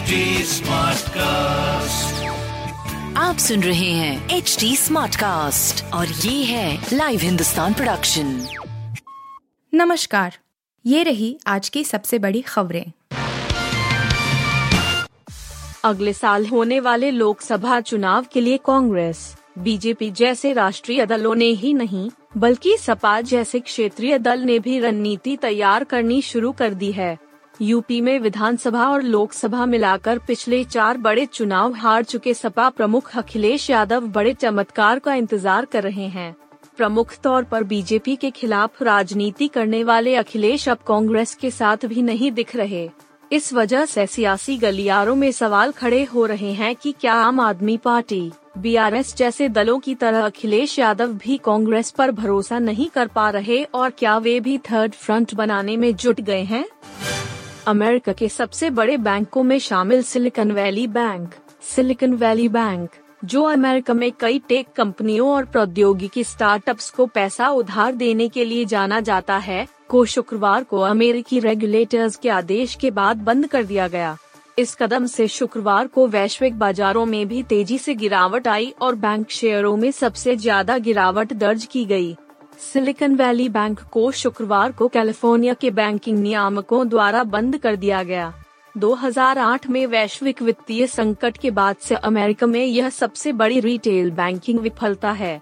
HD Smartcast. आप सुन रहे हैं एच डी स्मार्ट कास्ट और ये है लाइव हिंदुस्तान प्रोडक्शन नमस्कार ये रही आज की सबसे बड़ी खबरें। अगले साल होने वाले लोकसभा चुनाव के लिए कांग्रेस बीजेपी जैसे राष्ट्रीय दलों ने ही नहीं बल्कि सपा जैसे क्षेत्रीय दल ने भी रणनीति तैयार करनी शुरू कर दी है। यूपी में विधानसभा और लोकसभा मिलाकर पिछले चार बड़े चुनाव हार चुके सपा प्रमुख अखिलेश यादव बड़े चमत्कार का इंतज़ार कर रहे हैं। प्रमुख तौर पर बीजेपी के खिलाफ राजनीति करने वाले अखिलेश अब कांग्रेस के साथ भी नहीं दिख रहे। इस वजह से सियासी गलियारों में सवाल खड़े हो रहे हैं कि क्या आम आदमी पार्टी, बीआरएस जैसे दलों की तरह अखिलेश यादव भी कांग्रेस पर भरोसा नहीं कर पा रहे और क्या वे भी थर्ड फ्रंट बनाने में जुट गए हैं? अमेरिका के सबसे बड़े बैंकों में शामिल Silicon Valley Bank, Silicon Valley Bank, जो अमेरिका में कई टेक कंपनियों और प्रौद्योगिकी स्टार्टअप्स को पैसा उधार देने के लिए जाना जाता है, को शुक्रवार को अमेरिकी रेगुलेटर्स के आदेश के बाद बंद कर दिया गया इस कदम से शुक्रवार को वैश्विक बाजारों में भी तेज़ी से गिरावट आई और बैंक शेयरों में सबसे ज़्यादा गिरावट दर्ज की गई। सिलिकन वैली बैंक को शुक्रवार को कैलिफ़ोर्निया के बैंकिंग नियामकों द्वारा बंद कर दिया गया। 2008 में वैश्विक वित्तीय संकट के बाद से अमेरिका में यह सबसे बड़ी रिटेल बैंकिंग विफलता है।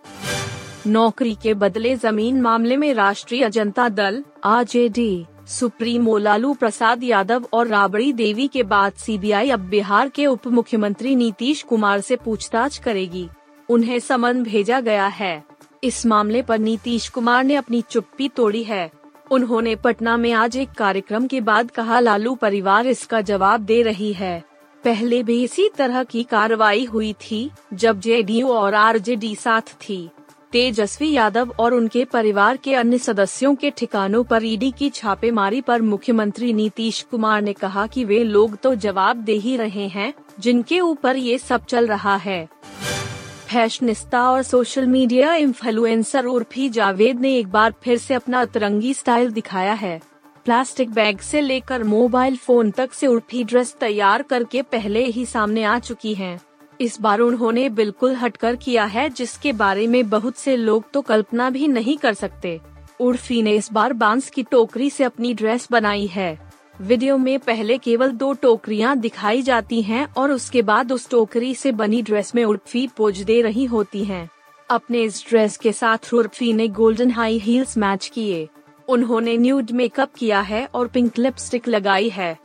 नौकरी के बदले ज़मीन मामले में राष्ट्रीय जनता दल आर सुप्रीमो लालू प्रसाद यादव और राबड़ी देवी के बाद सीबीआई अब बिहार के उप मुख्यमंत्री नीतीश कुमार से पूछताछ करेगी। उन्हें समन भेजा गया है। इस मामले पर नीतीश कुमार ने अपनी चुप्पी तोड़ी है। उन्होंने पटना में आज एक कार्यक्रम के बाद कहा, लालू परिवार इसका जवाब दे रही है। पहले भी इसी तरह की कार्रवाई हुई थी, जब जेडीयू और आरजेडी साथ थी। तेजस्वी यादव और उनके परिवार के अन्य सदस्यों के ठिकानों पर ईडी की छापेमारी पर मुख्यमंत्री नीतीश कुमार ने कहा कि वे लोग तो जवाब दे ही रहे हैं, जिनके ऊपर ये सब चल रहा है। फैशनिस्ता और social media influencer Urfi Javed ने एक बार फिर से अपना अतरंगी स्टाइल दिखाया है। प्लास्टिक बैग से लेकर मोबाइल फ़ोन तक से उर्फी ड्रेस तैयार करके पहले ही सामने आ चुकी हैं। इस बार उन्होंने बिल्कुल हटकर किया है, जिसके बारे में बहुत से लोग तो कल्पना भी नहीं कर सकते। उर्फी ने इस बार बाँस की टोकरी से अपनी ड्रेस बनाई है। वीडियो में पहले केवल दो टोकरियाँ दिखाई जाती हैं और उसके बाद उस टोकरी से बनी ड्रेस में उर्फी पोज दे रही होती हैं। अपने इस ड्रेस के साथ उर्फी ने गोल्डन हाई हील्स मैच किए। उन्होंने न्यूड मेकअप किया है और पिंक लिपस्टिक लगाई है।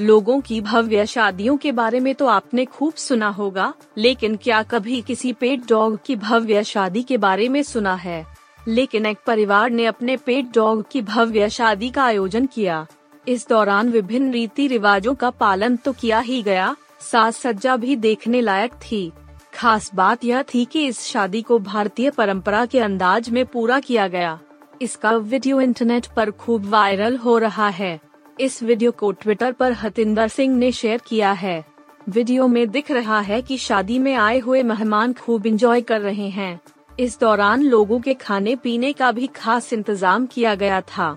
लोगों की भव्य शादियों के बारे में तो आपने खूब सुना होगा, लेकिन क्या कभी किसी पेट डॉग की भव्य शादी के बारे में सुना है? लेकिन एक परिवार ने अपने पेट डॉग की भव्य शादी का आयोजन किया। इस दौरान विभिन्न रीति रिवाजों का पालन तो किया ही गया, साज सज्जा भी देखने लायक थी। खास बात यह थी कि इस शादी को भारतीय परंपरा के अंदाज में पूरा किया गया। इसका वीडियो इंटरनेट पर खूब वायरल हो रहा है। इस वीडियो को ट्विटर पर हतिंदर सिंह ने शेयर किया है। वीडियो में दिख रहा है कि शादी में आए हुए मेहमान खूब इंजॉय कर रहे हैं। इस दौरान लोगों के खाने पीने का भी खास इंतज़ाम किया गया था।